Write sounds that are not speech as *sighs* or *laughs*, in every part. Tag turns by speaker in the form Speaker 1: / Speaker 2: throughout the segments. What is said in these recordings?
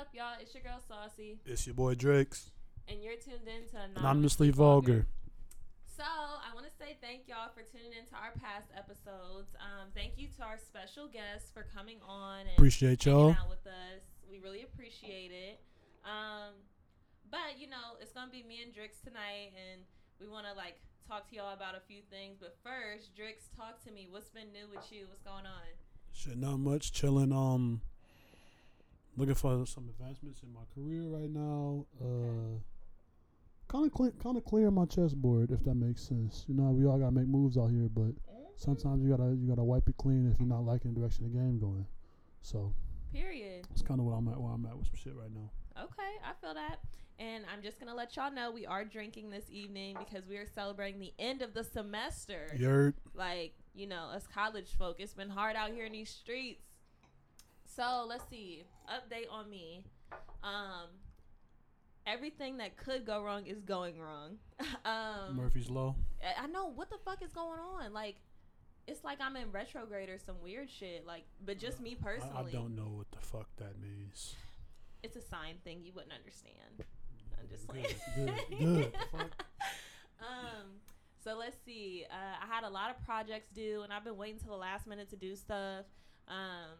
Speaker 1: up, y'all? It's your girl Saucy,
Speaker 2: It's your boy Drake's.
Speaker 1: and you're tuned in to
Speaker 2: Anonymously vulgar.
Speaker 1: So I want to say thank y'all for tuning in to our past episodes. Um, thank you to our special guests for coming on and
Speaker 2: Appreciate y'all.
Speaker 1: out with us. We really appreciate it. Um, but you know, it's gonna be me and Drix tonight, and we want to like talk to y'all about a few things. But first, Drix, talk to me. What's been new with you? What's going on?
Speaker 2: Shit, not much. Chilling. Um, looking for some advancements in my career right now. Uh, kind of clear, kind of clear my chessboard, if that makes sense. You know, we all gotta make moves out here, but sometimes you gotta you gotta wipe it clean if you're not liking the direction the game going. So
Speaker 1: Period.
Speaker 2: that's kind of what I'm at. Where I'm at with some shit right now.
Speaker 1: Okay, I feel that. And I'm just gonna let y'all know we are drinking this evening because we are celebrating the end of the semester.
Speaker 2: Yurt.
Speaker 1: Like, you know, us college folk, it's been hard out here in these streets. So let's see. Update on me. Um everything that could go wrong is going wrong. *laughs* um
Speaker 2: Murphy's Law.
Speaker 1: I- I know what the fuck is going on. Like it's like I'm in retrograde or some weird shit. Like, but just me personally,
Speaker 2: I don't know what the fuck that means.
Speaker 1: it's a sign thing you wouldn't understand. I'm just
Speaker 2: Good,
Speaker 1: like,
Speaker 2: good, good. *laughs*
Speaker 1: Um, so let's see. Uh, I had a lot of projects due, and I've been waiting till the last minute to do stuff. Um,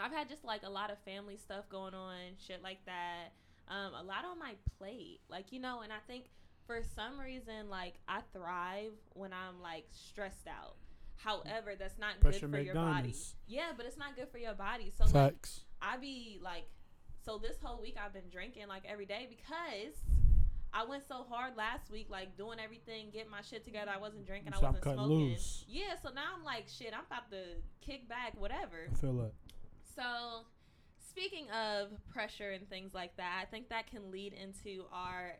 Speaker 1: I've had just like a lot of family stuff going on, shit like that. Um, a lot on my plate, like you know, and I think for some reason, like I thrive when I'm like stressed out. However, that's not
Speaker 2: Pressure
Speaker 1: good for your body. Yeah, but it's not good for your body. So like, I be like, so this whole week I've been drinking like every day because I went so hard last week, like doing everything, getting my shit together. I wasn't drinking, I wasn't smoking.
Speaker 2: loose.
Speaker 1: Yeah, so now I'm like, shit, I'm about to kick back, whatever.
Speaker 2: I feel that.
Speaker 1: So, speaking of pressure and things like that, I think that can lead into our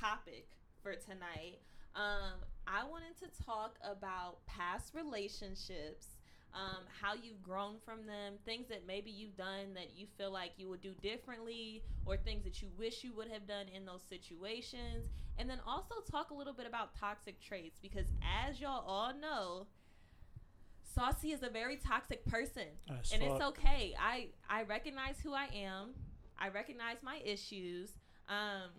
Speaker 1: topic for tonight. Um, I wanted to talk about past relationships, um, how you've grown from them, things that maybe you've done that you feel like you would do differently, or things that you wish you would have done in those situations. And then also talk a little bit about toxic traits because, as y'all all know, Saucy is a very toxic person
Speaker 2: As
Speaker 1: and
Speaker 2: fuck.
Speaker 1: it's okay. I I recognize who I am. I recognize my issues. Um,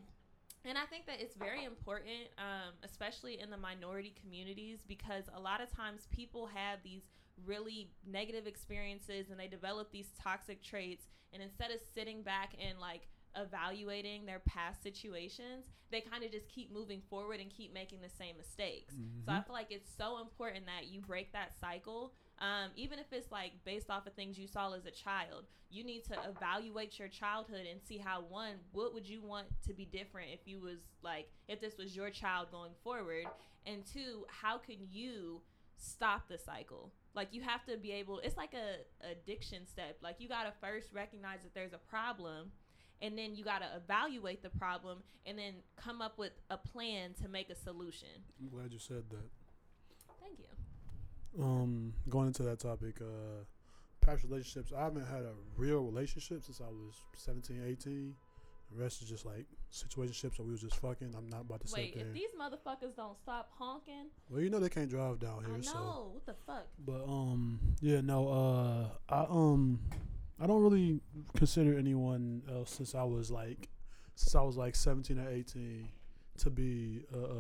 Speaker 1: and I think that it's very important, um, especially in the minority communities, because a lot of times people have these really negative experiences and they develop these toxic traits. And instead of sitting back and like evaluating their past situations, they kind of just keep moving forward and keep making the same mistakes. So I
Speaker 2: Mhm.
Speaker 1: feel like it's so important that you break that cycle. Um, even if it's like based off of things you saw as a child, you need to evaluate your childhood and see how one, what would you want to be different if you was like, if this was your child going forward, and two, how can you stop the cycle? Like you have to be able. It's like a addiction step. Like you gotta first recognize that there's a problem, and then you gotta evaluate the problem, and then come up with a plan to make a solution.
Speaker 2: I'm glad you said that.
Speaker 1: Thank you.
Speaker 2: Um, going into that topic, uh, past relationships. I haven't had a real relationship since I was 17, 18. The rest is just like situationships, or we was just fucking. I'm not about to
Speaker 1: Wait,
Speaker 2: sit there.
Speaker 1: if these motherfuckers don't stop honking,
Speaker 2: well, you know they can't drive down here.
Speaker 1: I know.
Speaker 2: so.
Speaker 1: What the fuck?
Speaker 2: But um, yeah, no. Uh, I um, I don't really consider anyone else since I was like, since I was like 17 or 18, to be a, a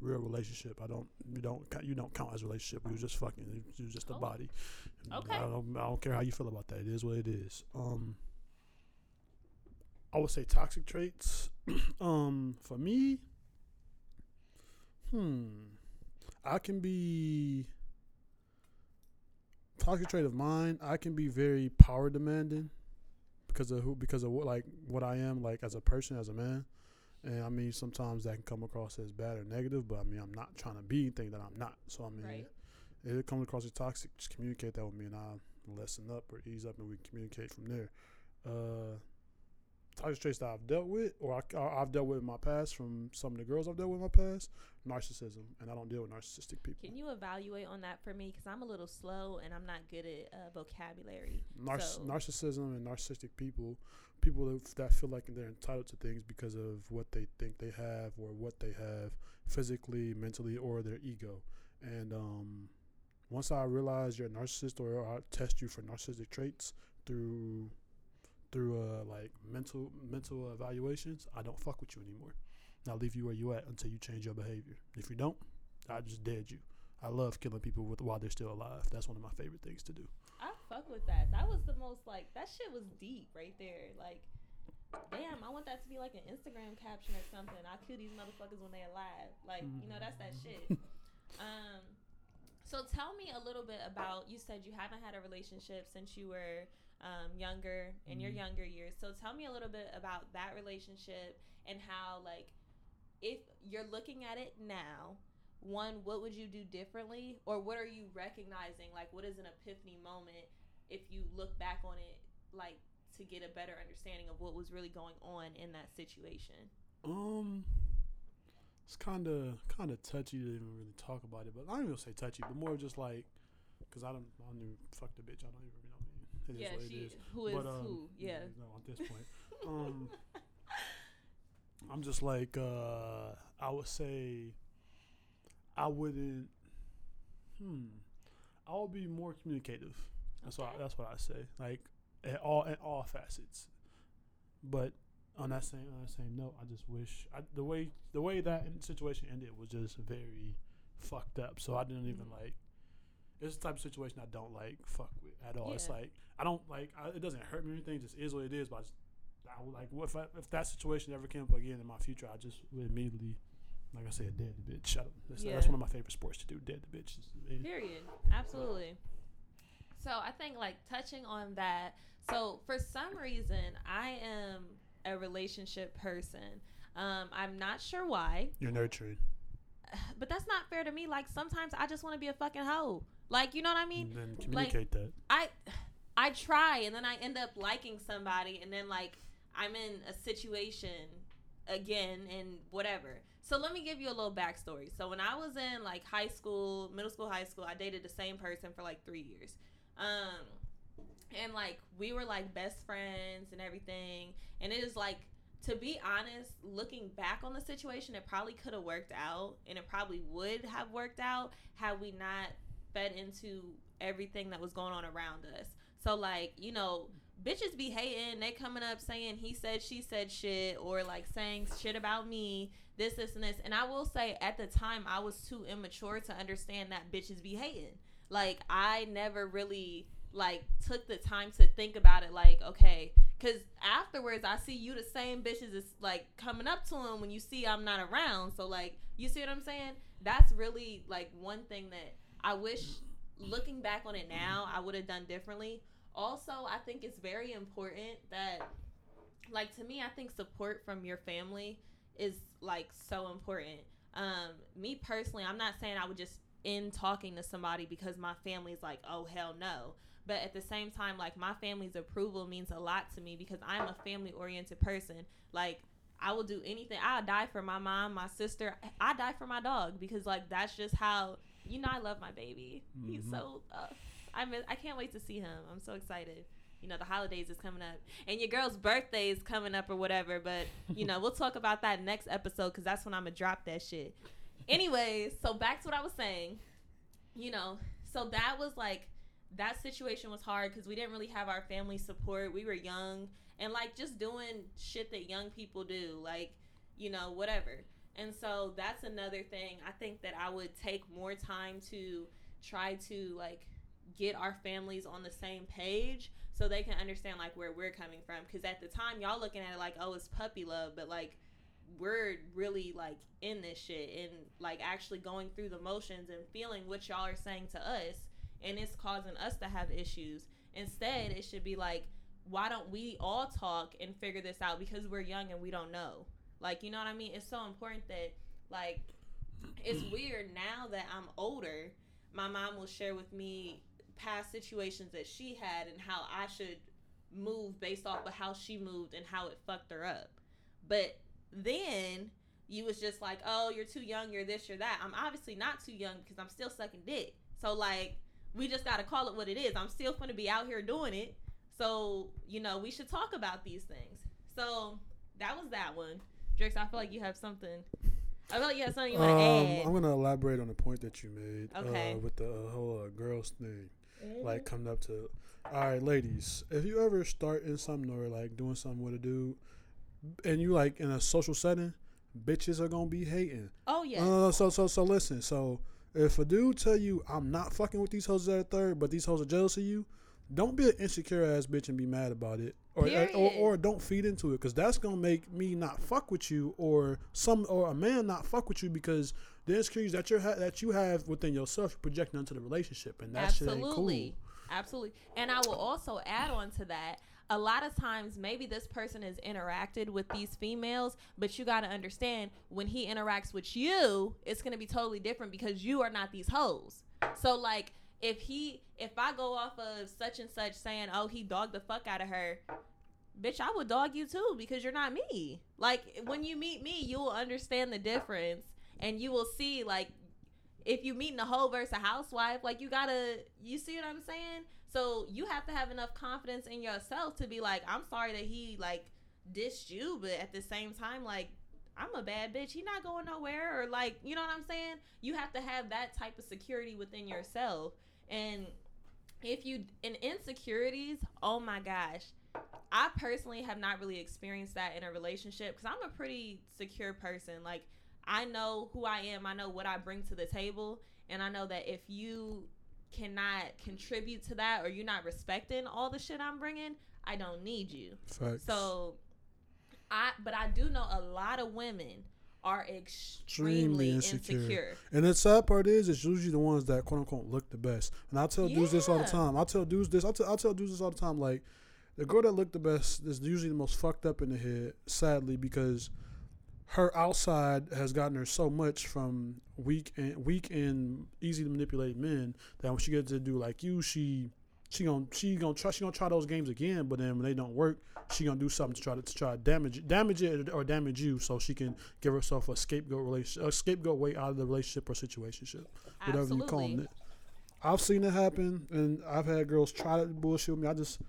Speaker 2: real relationship. I don't, you don't, count- you don't count as a relationship. We was just fucking. It was just a
Speaker 1: Oh.
Speaker 2: body.
Speaker 1: Okay.
Speaker 2: I don't, I don't care how you feel about that. It is what it is. Um, I would say toxic traits. *clears throat* um, for me, hmm, I can be toxic trait of mine. I can be very power demanding because of who, because of what, like what I am, like as a person, as a man. And I mean, sometimes that can come across as bad or negative, but I mean, I'm not trying to be anything that I'm not. So I mean,
Speaker 1: Right.
Speaker 2: if it comes across as toxic, just communicate that with me, and I'll lessen up or ease up, and we communicate from there. Uh, toxic traits that I've dealt with, or I, I've dealt with in my past from some of the girls I've dealt with in my past, narcissism, and I don't deal with narcissistic people.
Speaker 1: Can you evaluate on that for me? Because I'm a little slow and I'm not good at uh, vocabulary.
Speaker 2: Narciss-
Speaker 1: So-
Speaker 2: narcissism and narcissistic people, people that, that feel like they're entitled to things because of what they think they have or what they have physically, mentally, or their ego. And um, once I realize you're a narcissist or I test you for narcissistic traits through through uh like mental mental evaluations, I don't fuck with you anymore. And I'll leave you where you at until you change your behavior. If you don't, I just dead you. I love killing people with while they're still alive. That's one of my favorite things to do.
Speaker 1: I fuck with that. That was the most like that shit was deep right there. Like, damn, I want that to be like an Instagram caption or something. I kill these motherfuckers when they alive. Like, you know, that's that shit. *laughs* Um, so tell me a little bit about. You said you haven't had a relationship since you were um, younger in your
Speaker 2: Mhm.
Speaker 1: younger years. So tell me a little bit about that relationship and how like if you're looking at it now. One, what would you do differently, or what are you recognizing? Like, what is an epiphany moment if you look back on it, like to get a better understanding of what was really going on in that situation?
Speaker 2: Um, it's kind of kind of touchy to even really talk about it, but I don't even say touchy, but more just like because I don't I don't even fuck the bitch. I don't even. It
Speaker 1: yeah, she
Speaker 2: is.
Speaker 1: who is
Speaker 2: But, um,
Speaker 1: who? Yeah.
Speaker 2: No, at this point, *laughs* um, I'm just like uh, I would say I wouldn't. Hmm. I would be more communicative. That's what
Speaker 1: Okay.
Speaker 2: that's what I say. Like at all at all facets. But on that same on that same note, I just wish I, the way the way that situation ended was just very fucked up. So I didn't even
Speaker 1: Mhm.
Speaker 2: like. It's the type of situation I don't like fuck with at all. It's like I don't like. I, it doesn't hurt me or anything. It just is what it is. But I just, I would like if I, if that situation ever came up again in my future, I just would immediately, like I said, dead the bitch. That's,
Speaker 1: Yeah.
Speaker 2: that's one of my favorite sports to do. Dead the bitch.
Speaker 1: Period. Absolutely. So I think like touching on that. So for some reason, I am a relationship person. Um, I'm not sure why,
Speaker 2: You're nurturing. *sighs*
Speaker 1: but that's not fair to me. Like sometimes I just want to be a fucking hoe. Like you know what I mean?
Speaker 2: and then communicate that.
Speaker 1: I I try and then I end up liking somebody and then like I'm in a situation again and whatever. So let me give you a little backstory. So when I was in like high school, middle school, high school, I dated the same person for like three years. Um and like we were like best friends and everything. And it is like to be honest, looking back on the situation, it probably could have worked out and it probably would have worked out had we not fed into everything that was going on around us. So like, you know, bitches be hating, they coming up saying he said she said shit or like saying shit about me, this, this, and this. And I will say at the time I was too immature to understand that bitches be hating. Like I never really like took the time to think about it like, okay, cause afterwards I see you the same bitches is like coming up to him when you see I'm not around. So like you see what I'm saying? That's really like one thing that I wish looking back on it now I would have done differently. Also, I think it's very important that like to me I think support from your family is like so important. Um me personally, I'm not saying I would just end talking to somebody because my family's like, "Oh hell no." But at the same time, like my family's approval means a lot to me because I'm a family oriented person. Like I will do anything. I'll die for my mom, my sister. I die for my dog because like that's just how you know I love my baby. He's
Speaker 2: Mhm.
Speaker 1: so uh, I miss, I can't wait to see him. I'm so excited. You know the holidays is coming up, and your girl's birthday is coming up or whatever. But you know we'll talk about that next episode because that's when I'm gonna drop that shit. Anyways, so back to what I was saying. You know, so that was like that situation was hard because we didn't really have our family support. We were young and like just doing shit that young people do, like you know whatever. And so that's another thing. I think that I would take more time to try to like get our families on the same page so they can understand like where we're coming from. Because at the time y'all looking at it like oh it's puppy love but like we're really like in this shit and like actually going through the motions and feeling what y'all are saying to us and it's causing us to have issues. Instead it should be like why don't we all talk and figure this out? Because we're young and we don't know like you know what i mean it's so important that like it's mm-hmm. weird now that i'm older my mom will share with me past situations that she had and how I should move based off of how she moved and how it fucked her up. But then you was just like, oh, you're too young, you're this, you're that. I'm obviously not too young because I'm still sucking dick. So like, we just gotta call it what it is. I'm still gonna be out here doing it. So you know, we should talk about these things. So that was that one. Drix, I feel like you have something. I feel like you have something you want to
Speaker 2: Um,
Speaker 1: add.
Speaker 2: I'm gonna elaborate on the point that you made
Speaker 1: Okay.
Speaker 2: uh, with the uh, whole uh, girls thing,
Speaker 1: Mhm.
Speaker 2: like coming up to. All right, ladies, if you ever start in something or like doing something with a dude, and you like in a social setting, bitches are gonna be hating.
Speaker 1: Oh yeah.
Speaker 2: Uh, so so so listen. So if a dude tell you I'm not fucking with these hoes at a third, but these hoes are jealous of you, don't be an insecure ass bitch and be mad about it, or uh,
Speaker 1: or,
Speaker 2: or don't feed into it, because that's gonna make me not fuck with you, or some or a man not fuck with you because the insecurities that you ha- that you have within yourself you're projecting into the relationship, and that shit ain't cool.
Speaker 1: Absolutely. Absolutely. And I will also add on to that. A lot of times, maybe this person has interacted with these females, but you got to understand when he interacts with you, it's going to be totally different because you are not these hoes. So, like, if he, if I go off of such and such saying, oh, he dogged the fuck out of her, bitch, I would dog you too because you're not me. Like, when you meet me, you will understand the difference and you will see, like, if you meeting a hoe versus a housewife, like you gotta, you see what I'm saying? So you have to have enough confidence in yourself to be like, I'm sorry that he like dissed you, but at the same time, like I'm a bad bitch. He not going nowhere, or like you know what I'm saying? You have to have that type of security within yourself, and if you in insecurities, oh my gosh. I personally have not really experienced that in a relationship because I'm a pretty secure person. Like I know who I am. I know what I bring to the table. And I know that if you cannot contribute to that or you're not respecting all the shit I'm bringing, I don't need you.
Speaker 2: Facts.
Speaker 1: So, I, but I do know a lot of women are
Speaker 2: Extremely
Speaker 1: extremely
Speaker 2: insecure.
Speaker 1: insecure.
Speaker 2: And the sad part is, it's usually the ones that quote unquote look the best. And I tell dudes this all the time. I tell dudes this. I tell, I tell dudes this all the time. Like, the girl that looked the best is usually the most fucked up in the head, sadly, because her outside has gotten her so much from weak and weak and easy to manipulate men that when she gets to do like you, she she gonna she gonna try she gonna try those games again. But then when they don't work, she gonna do something to try to, to try to damage damage it or damage you, so she can give herself a scapegoat relation a scapegoat way out of the relationship or situationship, whatever
Speaker 1: Absolutely.
Speaker 2: you call it. I've seen it happen, and I've had girls try to bullshit with me. I just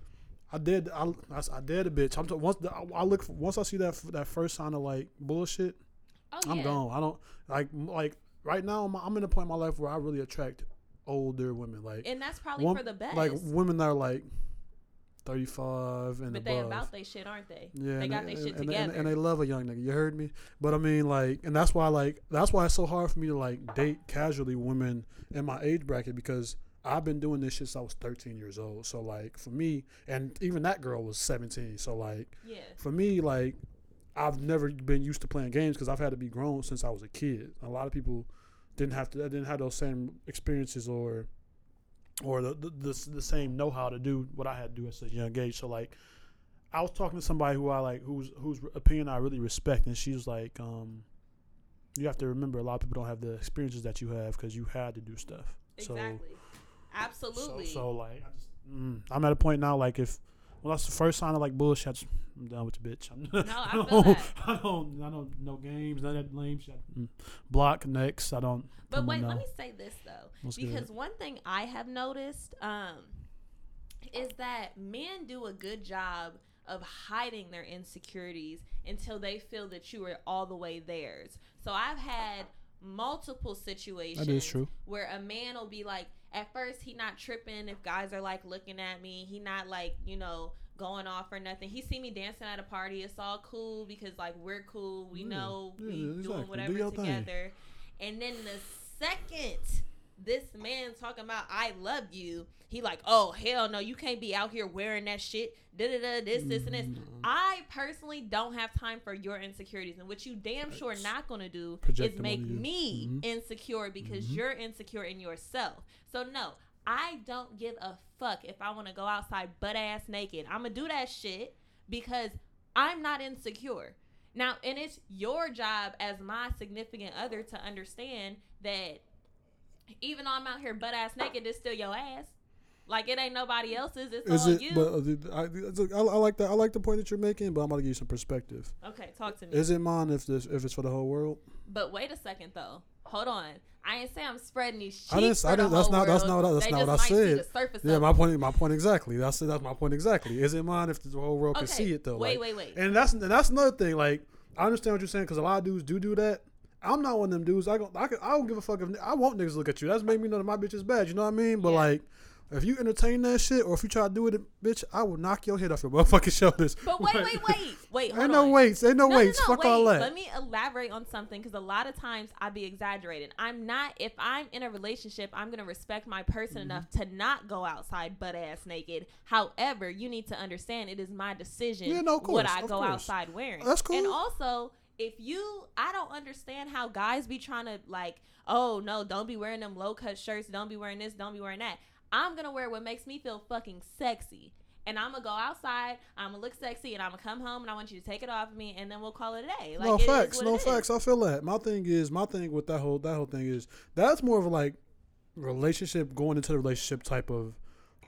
Speaker 2: I did. I I, I did a bitch. I'm t- once the, I look for, once I see that that first sign of like bullshit,
Speaker 1: Oh,
Speaker 2: I'm
Speaker 1: yeah.
Speaker 2: gone. I don't like like right now. I'm, I'm in a point in my life where I really attract older women. Like
Speaker 1: And that's probably
Speaker 2: one-
Speaker 1: for the best.
Speaker 2: like women that are like 35 and
Speaker 1: but
Speaker 2: above.
Speaker 1: they about they shit, aren't they?
Speaker 2: Yeah,
Speaker 1: they
Speaker 2: and
Speaker 1: got their shit
Speaker 2: and, and-
Speaker 1: together.
Speaker 2: and they love a young nigga. You heard me? But I mean, like, and that's why, like, that's why it's so hard for me to like date casually women in my age bracket because I've been doing this shit since I was 13 years old. So like, for me, and even that girl was 17. So like,
Speaker 1: yeah.
Speaker 2: for me, like, I've never been used to playing games because I've had to be grown since I was a kid. A lot of people didn't have to didn't have those same experiences or or the the, the, the same know how to do what I had to do at such a young age. So like, I was talking to somebody who I like whose whose opinion I really respect, and she was like, um, "You have to remember, a lot of people don't have the experiences that you have because you had to do stuff."
Speaker 1: Exactly. Absolutely.
Speaker 2: So, so like, I just, mm, I'm at a point now. Like, if well, that's the first sign of like bullshit. I I'm done with the bitch. I'm, *laughs*
Speaker 1: No, I feel
Speaker 2: don't. *laughs* I don't, I don't, no games, none of that lame shit. Mm. Block next. I don't.
Speaker 1: But wait,
Speaker 2: now.
Speaker 1: let me say this though,
Speaker 2: good?
Speaker 1: because one thing I have noticed um, is that men do a good job of hiding their insecurities until they feel that you are all the way theirs. So I've had multiple situations
Speaker 2: That is true.
Speaker 1: where a man will be like, at first he not tripping if guys are like looking at me. He not like you know going off or nothing. He see me dancing at a party. It's all cool because like we're cool. We
Speaker 2: Yeah,
Speaker 1: know
Speaker 2: yeah,
Speaker 1: we
Speaker 2: exactly.
Speaker 1: Doing whatever
Speaker 2: thing.
Speaker 1: together. And then the second this man talking about I love you, he like, oh hell no, you can't be out here wearing that shit. Da da da. This this and this.
Speaker 2: Mm,
Speaker 1: I personally don't have time for your insecurities, and what you damn sure not gonna do
Speaker 2: Project
Speaker 1: is make me
Speaker 2: Mhm.
Speaker 1: insecure because
Speaker 2: Mhm.
Speaker 1: you're insecure in yourself. So no, I don't give a fuck if I want to go outside butt ass naked. I'm gonna do that shit because I'm not insecure. Now, and it's your job as my significant other to understand that even though I'm out here butt ass naked, it's still your ass. Like it ain't nobody else's. It's
Speaker 2: Is
Speaker 1: all
Speaker 2: it?
Speaker 1: you.
Speaker 2: But uh, I, I, I like that. I like the point that you're making, but I'm gonna give you some perspective.
Speaker 1: okay, talk to me.
Speaker 2: Is it mine if this if it's for the whole world?
Speaker 1: But wait a second though. Hold on. I ain't say I'm spreading these sheets
Speaker 2: I didn't-
Speaker 1: for
Speaker 2: I didn't- that's not- that's not what I- that's
Speaker 1: They
Speaker 2: not what I said.
Speaker 1: the surface
Speaker 2: Yeah, my point. My point exactly. That's that's my point exactly. Is it mine if the whole world can see it though?
Speaker 1: Wait,
Speaker 2: Like,
Speaker 1: wait, wait.
Speaker 2: And that's and that's another thing. Like I understand what you're saying because a lot of dudes do do that. I'm not one of them dudes. I don't, I, can, I don't give a fuck if I want niggas to look at you. That's make me know that my bitch is bad. You know what I mean? But
Speaker 1: Yeah.
Speaker 2: like If you entertain that shit, or if you try to do it, bitch, I will knock your head off your motherfucking *laughs* shoulders.
Speaker 1: But wait, wait, wait, wait. Hold
Speaker 2: ain't no
Speaker 1: on.
Speaker 2: weights. Ain't no,
Speaker 1: No,
Speaker 2: weights.
Speaker 1: no, no,
Speaker 2: Fuck all
Speaker 1: wait.
Speaker 2: that.
Speaker 1: Let me elaborate on something because a lot of times I be exaggerating. I'm not. If I'm in a relationship, I'm gonna respect my person
Speaker 2: Mm-hmm.
Speaker 1: enough to not go outside butt ass naked. However, you need to understand it is my decision
Speaker 2: Yeah, no, of
Speaker 1: what I go
Speaker 2: course.
Speaker 1: outside wearing.
Speaker 2: That's cool.
Speaker 1: And also, if you, I don't understand how guys be trying to like, oh no, don't be wearing them low cut shirts. Don't be wearing this. Don't be wearing that. I'm gonna wear what makes me feel fucking sexy. And I'm gonna go outside. I'm gonna look sexy, and I'm gonna come home, and I want you to take it off of me, and then we'll call it a day. Like,
Speaker 2: no facts, no
Speaker 1: it is.
Speaker 2: facts. I feel that. My thing is, my thing with that whole that whole thing is that's more of like relationship going into the relationship type of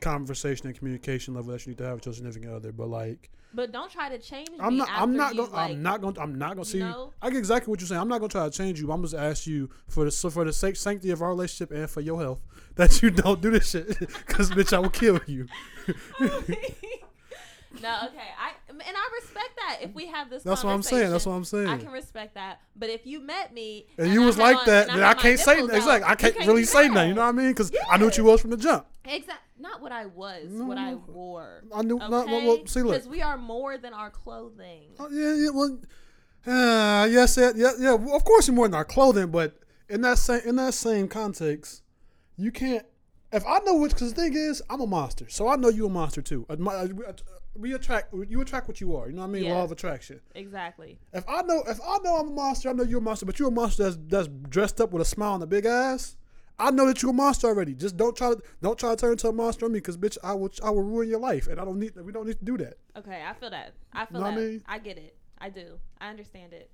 Speaker 2: conversation and communication level that you need to have with your significant other. But like,
Speaker 1: But don't try to change me.
Speaker 2: I'm not, I'm not,
Speaker 1: you,
Speaker 2: going,
Speaker 1: like,
Speaker 2: I'm not going, to I'm not going to see.
Speaker 1: know?
Speaker 2: I get exactly what you're saying. I'm not going to try to change you. I'm just ask you for the for the sake sanctity of our relationship and for your health *laughs* that you don't do this shit *laughs* because bitch, I will kill you. *laughs*
Speaker 1: no, okay. I and I respect that. If we have this,
Speaker 2: That's what I'm saying. That's what I'm saying.
Speaker 1: I can respect that. But if you met me
Speaker 2: and you
Speaker 1: I
Speaker 2: was like
Speaker 1: on-
Speaker 2: that, then I can't say exactly. I can't
Speaker 1: can't
Speaker 2: really say nothing.
Speaker 1: that.
Speaker 2: You know what I mean? Because I knew what you was from the jump.
Speaker 1: Exact. Not what I was.
Speaker 2: No,
Speaker 1: what I wore.
Speaker 2: I knew.
Speaker 1: Okay.
Speaker 2: No, no, well, see, look.
Speaker 1: Because we are more than our clothing.
Speaker 2: Oh, yeah, yeah. Well, uh, yes, yeah, yeah, yeah. Well, of course, you're more than our clothing, but in that same in that same context, you can't. If I know which, because the thing is, I'm a monster, so I know you a monster too. My- uh, we- attract. You attract what you are. You know what I mean?
Speaker 1: Yeah.
Speaker 2: Law of attraction.
Speaker 1: Exactly.
Speaker 2: If I know, if I know I'm a monster, I know you're a monster. But you're a monster that's that's dressed up with a smile and a big ass. I know that you're a monster already. Just don't try to don't try to turn into a monster on me, because bitch, I will I will ruin your life, and I don't need. We don't need to do that.
Speaker 1: Okay, I feel that. I feel
Speaker 2: Know what I
Speaker 1: that.
Speaker 2: mean?
Speaker 1: I get it. I do. I understand it.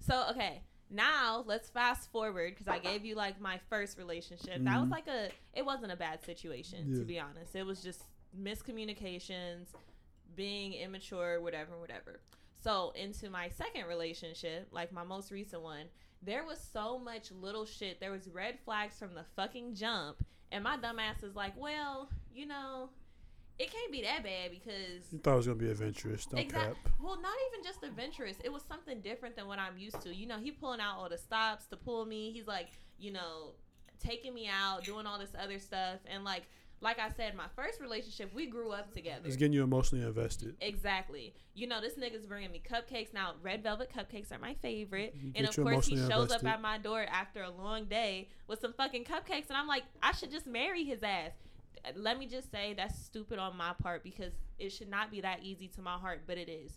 Speaker 1: So okay, now let's fast forward because I gave you like my first relationship. That was
Speaker 2: Mhm.
Speaker 1: like a. It wasn't a bad situation
Speaker 2: Yeah.
Speaker 1: to be honest. It was just miscommunications, being immature, whatever, whatever. So into my second relationship, like my most recent one, there was so much little shit. There was red flags from the fucking jump, and my dumbass is like, well, you know. It can't be that bad because
Speaker 2: You thought it was gonna be adventurous. Don't
Speaker 1: Exact-
Speaker 2: cap.
Speaker 1: well, not even just adventurous. It was something different than what I'm used to. You know, he pulling out all the stops to pull me. He's like, you know, taking me out, doing all this other stuff, and like, like I said, my first relationship, we grew up together.
Speaker 2: It's getting you emotionally invested.
Speaker 1: Exactly. You know, this nigga's bringing me cupcakes. Now, red velvet cupcakes are my favorite.
Speaker 2: You
Speaker 1: And of course, he shows
Speaker 2: invested.
Speaker 1: up at my door after a long day with some fucking cupcakes. And I'm like, I should just marry his ass. Let me just say that's stupid on my part because it should not be that easy to my heart, but it is.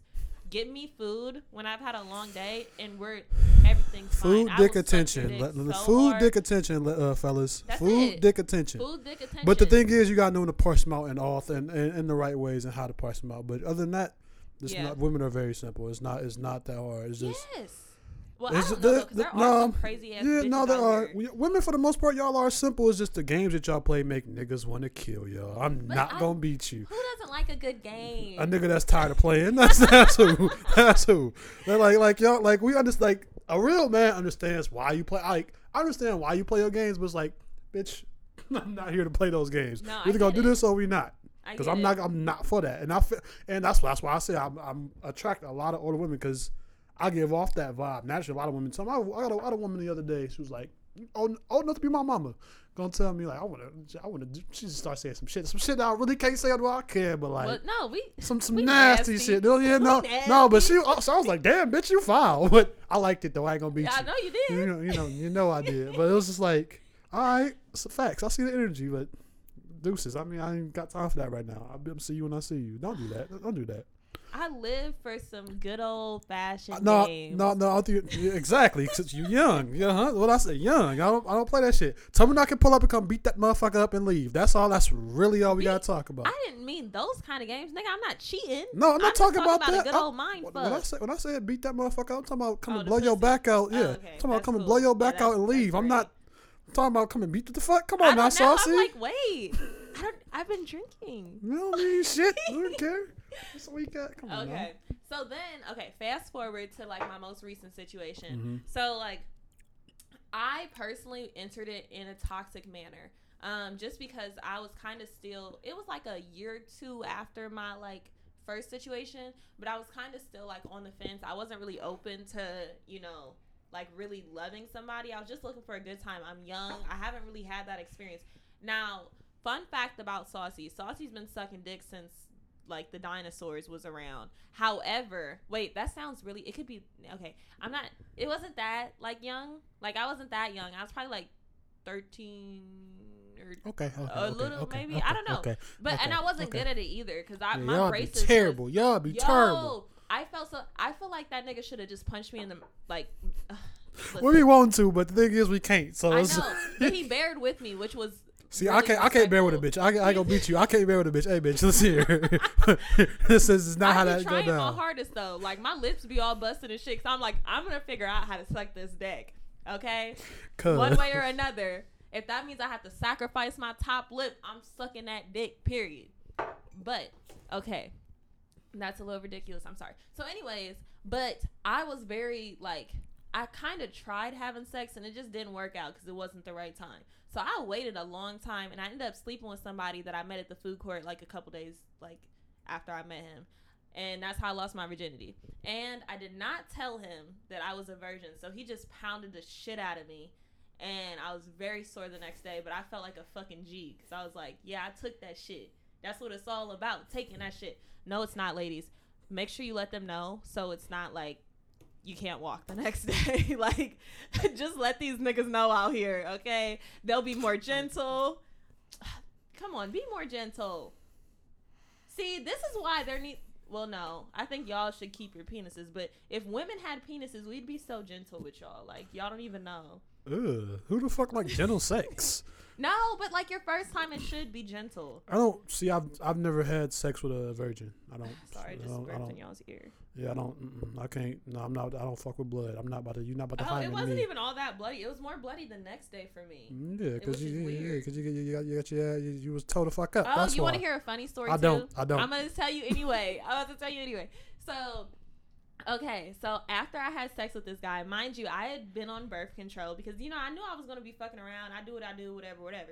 Speaker 1: Give me food when I've had a long day and we're everything's
Speaker 2: Food,
Speaker 1: fine.
Speaker 2: Dick
Speaker 1: will suck your
Speaker 2: attention.
Speaker 1: dick so
Speaker 2: food,
Speaker 1: hard.
Speaker 2: dick attention, uh, fellas.
Speaker 1: That's
Speaker 2: Food,
Speaker 1: it.
Speaker 2: dick attention.
Speaker 1: Food, dick attention.
Speaker 2: But the thing is, you gotta know when to parse them out in all and, in, the right ways and how to parse them out. But other than that, this
Speaker 1: Yeah.
Speaker 2: not women are very simple. It's not it's not that hard. It's just
Speaker 1: yes. Well, I don't know,
Speaker 2: the-
Speaker 1: though, 'cause
Speaker 2: the-
Speaker 1: there
Speaker 2: no,
Speaker 1: are some crazy ass
Speaker 2: yeah, no, there are women for the most part. Y'all are simple. It's just the games that y'all play make niggas want to kill y'all. I'm
Speaker 1: But
Speaker 2: not
Speaker 1: I-
Speaker 2: gonna beat you.
Speaker 1: Who doesn't like a good game?
Speaker 2: A nigga that's tired of playing. *laughs* That's that's who. *laughs* That's who. They're like like y'all like we understand. Like a real man understands why you play. Like I understand why you play your games, but it's like, bitch, *laughs* I'm not here to play those games.
Speaker 1: No, I
Speaker 2: we either gonna do
Speaker 1: it.
Speaker 2: this or we not. Because I'm not I'm not for that. And I feel, and that's that's why I say I'm I'm attract a lot of older women because I give off that vibe. Naturally, a lot of women tell me. I, I got a, I had a woman the other day. She was like, "Oh, old enough to be my mama." Gonna tell me like I wanna, I wanna. She just start saying some shit, some shit that I really can't say. Well, I can, but like
Speaker 1: Well, no, we
Speaker 2: some some
Speaker 1: we
Speaker 2: nasty,
Speaker 1: nasty.
Speaker 2: shit. No, yeah, no, no. But she, oh, so I was like, damn, bitch, you foul. *laughs* But I liked it though. I ain't gonna beat
Speaker 1: I
Speaker 2: you.
Speaker 1: know you did.
Speaker 2: You know, you know, you know, I did. But it was just like, all right, it's facts. I see the energy, but deuces. I mean, I ain't got time for that right now. I'll be see you when I see you. Don't do that. Don't do that.
Speaker 1: I live for some good old fashioned
Speaker 2: No,
Speaker 1: games.
Speaker 2: no, no. I think exactly. Cause you young. Yeah, huh? What I say, young. I don't, I don't play that shit. Tell me I can pull up and come beat that motherfucker up and leave. That's all. That's really all we
Speaker 1: We-
Speaker 2: gotta talk about.
Speaker 1: I didn't mean those kind of games, nigga. I'm not cheating.
Speaker 2: No, I'm not
Speaker 1: I'm just
Speaker 2: talking about,
Speaker 1: talking
Speaker 2: that.
Speaker 1: a good
Speaker 2: I-
Speaker 1: old mind
Speaker 2: when, when I say when I say beat that motherfucker, I'm talking about come
Speaker 1: Oh,
Speaker 2: and blow your back out.
Speaker 1: Oh,
Speaker 2: Yeah,
Speaker 1: okay.
Speaker 2: talking about
Speaker 1: That's
Speaker 2: come and blow your
Speaker 1: Yeah,
Speaker 2: back out and leave. I'm not talking about come and beat the fuck. Come
Speaker 1: I
Speaker 2: on now,
Speaker 1: don't know.
Speaker 2: saucy.
Speaker 1: I'm like, wait. I don't. I've been drinking.
Speaker 2: you don't mean shit. I don't *laughs* care. *laughs* That's what we got. Come on.
Speaker 1: Okay. So then, okay, fast forward to like my most recent situation.
Speaker 2: Mhm.
Speaker 1: So like, I personally entered it in a toxic manner. Um, just because I was kind of still, it was like a year or two after my like first situation, but I was kind of still like on the fence. I wasn't really open to, you know, like really loving somebody. I was just looking for a good time. I'm young. I haven't really had that experience. Now, fun fact about Saucy: Saucy's been sucking dick since like the dinosaurs was around. However, wait, that sounds really. It could be okay. I'm not. It wasn't that like young. Like I wasn't that young. I was probably like thirteen or
Speaker 2: Okay, okay,
Speaker 1: a little
Speaker 2: okay,
Speaker 1: maybe.
Speaker 2: okay,
Speaker 1: I don't know.
Speaker 2: Okay,
Speaker 1: But and I wasn't good at it either because I
Speaker 2: Yeah,
Speaker 1: my
Speaker 2: y'all
Speaker 1: braces
Speaker 2: be
Speaker 1: was-
Speaker 2: terrible. Y'all be
Speaker 1: Yo,
Speaker 2: terrible.
Speaker 1: I felt so. I feel like that nigga should have just punched me in the like. ugh, *sighs*
Speaker 2: We want to, but the thing is, we can't. So
Speaker 1: I know, he *laughs* bared with me, which was.
Speaker 2: See, I can't. I can't bear with a bitch. I, I gonna beat you. I can't bear with a bitch. Hey, bitch, let's here. *laughs* this is not
Speaker 1: I
Speaker 2: how that go
Speaker 1: trying my hardest though. Like my lips be all busted and shit. So I'm like, I'm gonna figure out how to suck this dick. Okay, one way or another. If that means I have to sacrifice my top lip, I'm sucking that dick. Period. But okay, that's a little ridiculous. I'm sorry. So, anyways, but I was very like, I kind of tried having sex and it just didn't work out because it wasn't the right time. So I waited a long time and I ended up sleeping with somebody that I met at the food court like a couple days like after I met him. And that's how I lost my virginity. And I did not tell him that I was a virgin. So he just pounded the shit out of me. And I was very sore the next day, but I felt like a fucking G. Because I was like, yeah, I took that shit. That's what it's all about, taking that shit. No, it's not, ladies. Make sure you let them know so it's not like you can't walk the *laughs* next day. *laughs* like, *laughs* just let these niggas know out here, okay? They'll be more gentle. *sighs* Come on, be more gentle. See, this is why there need. Well, no, I think y'all should keep your penises. But if women had penises, we'd be so gentle with y'all. Like y'all don't even know.
Speaker 2: Ugh, who the fuck like gentle sex?
Speaker 1: No, but like your first time, it should be gentle.
Speaker 2: I don't see. I've I've never had sex with a virgin. I don't. *sighs*
Speaker 1: Sorry,
Speaker 2: I
Speaker 1: just
Speaker 2: don't. I don't
Speaker 1: in y'all's ear.
Speaker 2: Yeah, I don't. I can't. No, I'm not. I don't fuck with blood. I'm not about to. You're not about to
Speaker 1: Oh, it wasn't even all that bloody. It was more bloody the next day for me.
Speaker 2: Mm, Yeah, because you, yeah, because you, you, you got you got your you, you was told to fuck up.
Speaker 1: Oh,
Speaker 2: That's
Speaker 1: you want to hear a funny story
Speaker 2: I
Speaker 1: too?
Speaker 2: don't. I don't.
Speaker 1: I'm gonna tell you anyway. I was gonna tell you anyway. So, okay, so after I had sex with this guy, mind you, I had been on birth control because you know I knew I was gonna be fucking around. I do what I do, whatever, whatever.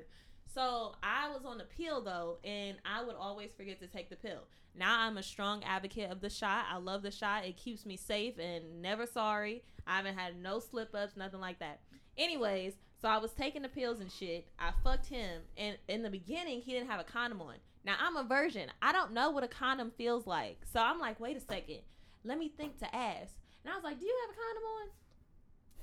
Speaker 1: So I was on the pill though, and I would always forget to take the pill. Now I'm a strong advocate of the shot. I love the shot. It keeps me safe and never sorry. I haven't had no slip ups, nothing like that. Anyways, so I was taking the pills and shit. I fucked him, and in the beginning, he didn't have a condom on. Now I'm a virgin. I don't know what a condom feels like. So I'm like, wait a second. Let me think to ask. And I was like, do you have a condom on?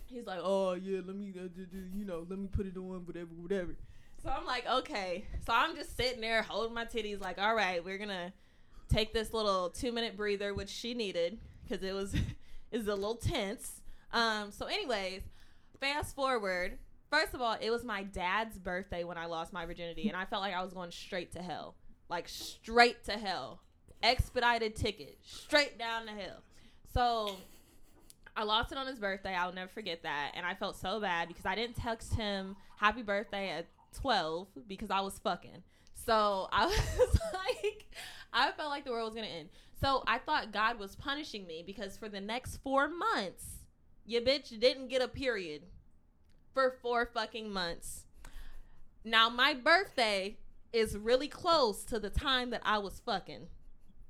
Speaker 1: He's like, oh yeah, let me, uh, you know, let me put it on, whatever, whatever. So I'm like, okay. So I'm just sitting there holding my titties, like, all right, we're gonna take this little two minute breather, which she needed because it was *laughs* is a little tense. Um. So, anyways, fast forward. First of all, it was my dad's birthday when I lost my virginity, and I felt like I was going straight to hell, like straight to hell, expedited ticket, straight down the hill. So I lost it on his birthday. I'll never forget that. And I felt so bad because I didn't text him happy birthday at 12 because I was fucking. So I *laughs* was like, I felt like the world was going to end. So I thought God was punishing me because for the next four months, your bitch didn't get a period for four fucking months. Now, my birthday is really close to the time that I was fucking,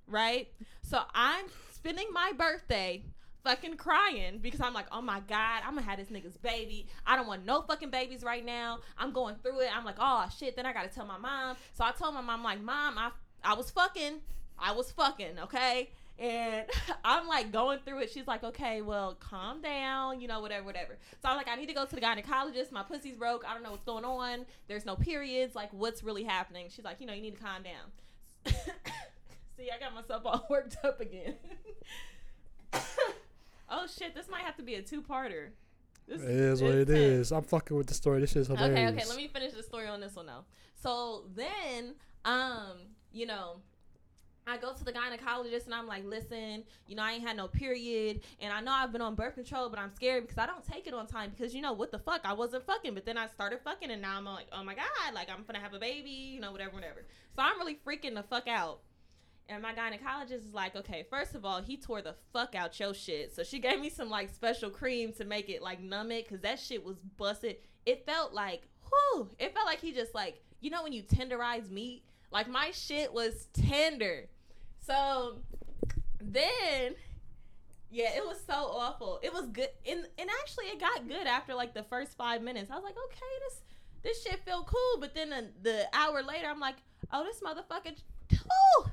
Speaker 1: right? So I'm spending my birthday fucking crying because I'm like, oh my God, I'm gonna have this nigga's baby. I don't want no fucking babies right now. I'm going through it. I'm like, oh shit. Then I gotta tell my mom. So I told my mom, like, mom, I I was fucking. I was fucking, okay? And *laughs* I'm like going through it. She's like, okay, well, calm down, you know, whatever, whatever. So I'm like, I need to go to the gynecologist. My pussy's broke. I don't know what's going on. There's no periods. Like, what's really happening? She's like, you know, you need to calm down. *laughs* See, I got myself all *laughs* worked up again. Oh shit, this might have to be a two-parter. This
Speaker 2: It is what it is. I'm fucking with the story. This is hilarious.
Speaker 1: Okay, okay. Let me finish the story on this one now. So then, um, you know, I go to the gynecologist and I'm like, listen, you know, I ain't had no period, and I know I've been on birth control, but I'm scared because I don't take it on time because you know what the fuck, I wasn't fucking, but then I started fucking, and now I'm like, oh my god, like I'm gonna have a baby, you know, whatever, whatever. So I'm really freaking the fuck out. And my gynecologist is like, okay, first of all, he tore the fuck out your shit. So she gave me some like special cream to make it like numb it because that shit was busted. It felt like, whew, it felt like he just like, you know, when you tenderize meat, like my shit was tender. So then, yeah, it was so awful. It was good, and and actually it got good after like the first five minutes. I was like, okay, this this shit feel cool. But then the, the hour later, I'm like, oh, this motherfucker, whoo,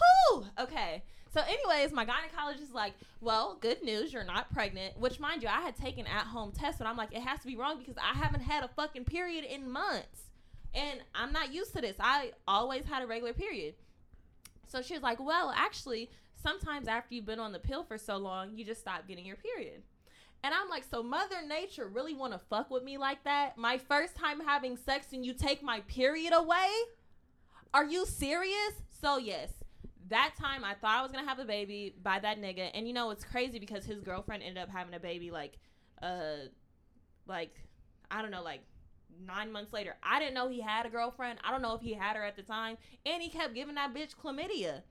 Speaker 1: whoo. Okay. So, anyways, my gynecologist is like, well, good news, you're not pregnant. Which, mind you, I had taken at home tests, but I'm like, it has to be wrong because I haven't had a fucking period in months. And I'm not used to this. I always had a regular period. So she was like, well, actually, sometimes after you've been on the pill for so long, you just stop getting your period. And I'm like, so Mother Nature really want to fuck with me like that? My first time having sex and you take my period away? Are you serious? So, yes, that time I thought I was to have a baby by that nigga. And you know, it's crazy because his girlfriend ended up having a baby like, uh, like, I don't know, like nine months later. I didn't know he had a girlfriend. I don't know if he had her at the time. And he kept giving that bitch chlamydia.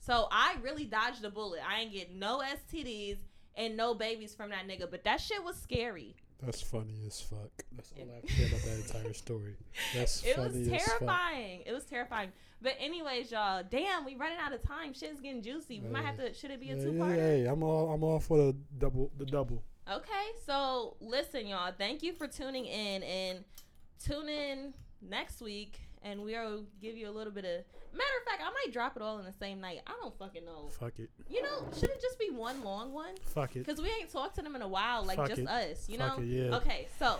Speaker 1: So I really dodged a bullet. I ain't get no STDs and no babies from that nigga. But that shit was scary.
Speaker 2: That's funny as fuck. That's all I have to say about that entire story. *laughs* That's
Speaker 1: it
Speaker 2: funny as fuck.
Speaker 1: It was terrifying. It was terrifying. But anyways, y'all, damn, we running out of time. Shit's getting juicy. We might have to. Should it be a
Speaker 2: Yeah,
Speaker 1: two
Speaker 2: yeah,
Speaker 1: parter?
Speaker 2: Hey, I'm all I'm all for the double the double.
Speaker 1: Okay, so listen, y'all. Thank you for tuning in and tune in next week, and we'll give you a little bit of. Matter of fact, I might drop it all in the same night. I don't fucking know.
Speaker 2: Fuck it.
Speaker 1: You know, should it just be one long one?
Speaker 2: Fuck it.
Speaker 1: Because we ain't talked to them in a while, like
Speaker 2: Fuck
Speaker 1: just
Speaker 2: it.
Speaker 1: us. You
Speaker 2: Fuck
Speaker 1: know.
Speaker 2: it, yeah.
Speaker 1: Okay, so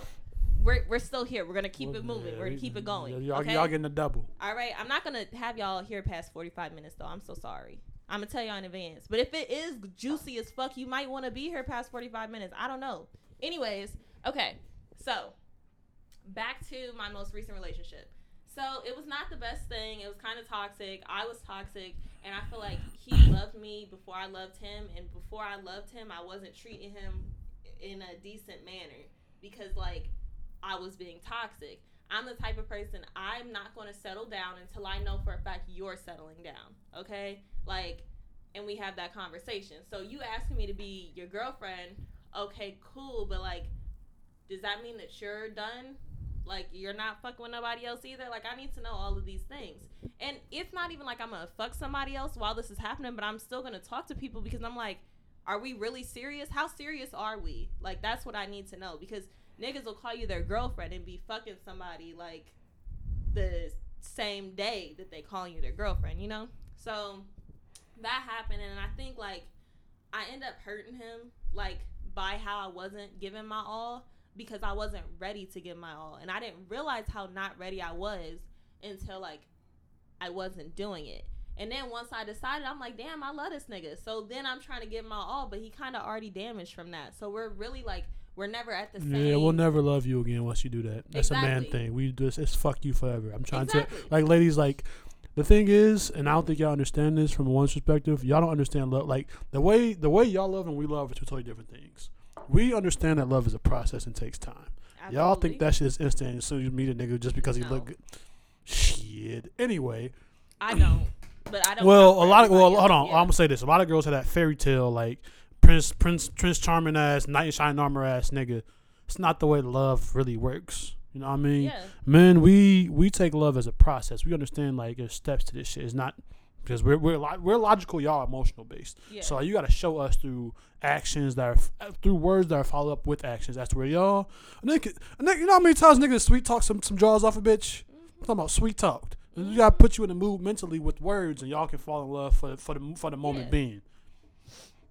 Speaker 1: we're we're still here. We're gonna keep it moving. We're gonna keep it going.
Speaker 2: Y'all,
Speaker 1: okay.
Speaker 2: y'all getting a double.
Speaker 1: All right, I'm not gonna have y'all here past 45 minutes though. I'm so sorry. I'm gonna tell y'all in advance. But if it is juicy as fuck, you might want to be here past 45 minutes. I don't know. Anyways, okay. So back to my most recent relationship. So it was not the best thing. It was kind of toxic. I was toxic, and I feel like he loved me before I loved him, and before I loved him, I wasn't treating him in a decent manner because like I was being toxic. I'm the type of person I'm not going to settle down until I know for a fact you're settling down. Okay? Like and we have that conversation. So you asking me to be your girlfriend, okay, cool, but like does that mean that you're done? Like you're not fucking with nobody else either? Like I need to know all of these things. And it's not even like I'm to fuck somebody else while this is happening, but I'm still to talk to people because I'm like are we really serious? How serious are we? Like that's what I need to know because niggas will call you their girlfriend and be fucking somebody like the same day that they call you their girlfriend, you know? So that happened and I think like I end up hurting him like by how I wasn't giving my all because I wasn't ready to give my all and I didn't realize how not ready I was until like I wasn't doing it. And then once I decided, I'm like, damn, I love this nigga. So then I'm trying to give my all, but he kind of already damaged from that. So we're really like, we're never at the same.
Speaker 2: Yeah, we'll never love you again once you do that. That's a man thing. We just it's fuck you forever. I'm trying
Speaker 1: Exactly.
Speaker 2: to like ladies like the thing is, and I don't think y'all understand this from one's perspective. Y'all don't understand love. Like the way the way y'all love and we love are two totally different things. We understand that love is a process and takes time. Y'all think that shit is instant as soon as you meet a nigga just because he look good. Shit. Anyway,
Speaker 1: I don't, but I don't.
Speaker 2: well, a lot of well, hold on.
Speaker 1: Yeah.
Speaker 2: I'm gonna say this. A lot of girls have that fairy tale like Prince, Prince, Prince Charming ass, knight in shining armor ass nigga. It's not the way love really works. You know what I mean?
Speaker 1: yeah,
Speaker 2: Men, we we take love as a process. We understand like there's steps to this shit. It's not because we're we're lo- we're logical. Y'all emotional based.
Speaker 1: yeah.
Speaker 2: So you got to show us through actions that are f- uh, through words that are followed up with actions. That's where y'all. A nigga, a nigga, you know how many times niggas sweet talk some some jaws off a bitch. I'm talking about sweet talked. You mm-hmm. gotta put you in the mood mentally with words, and y'all can fall in love for for the for the moment
Speaker 1: Yeah.
Speaker 2: being.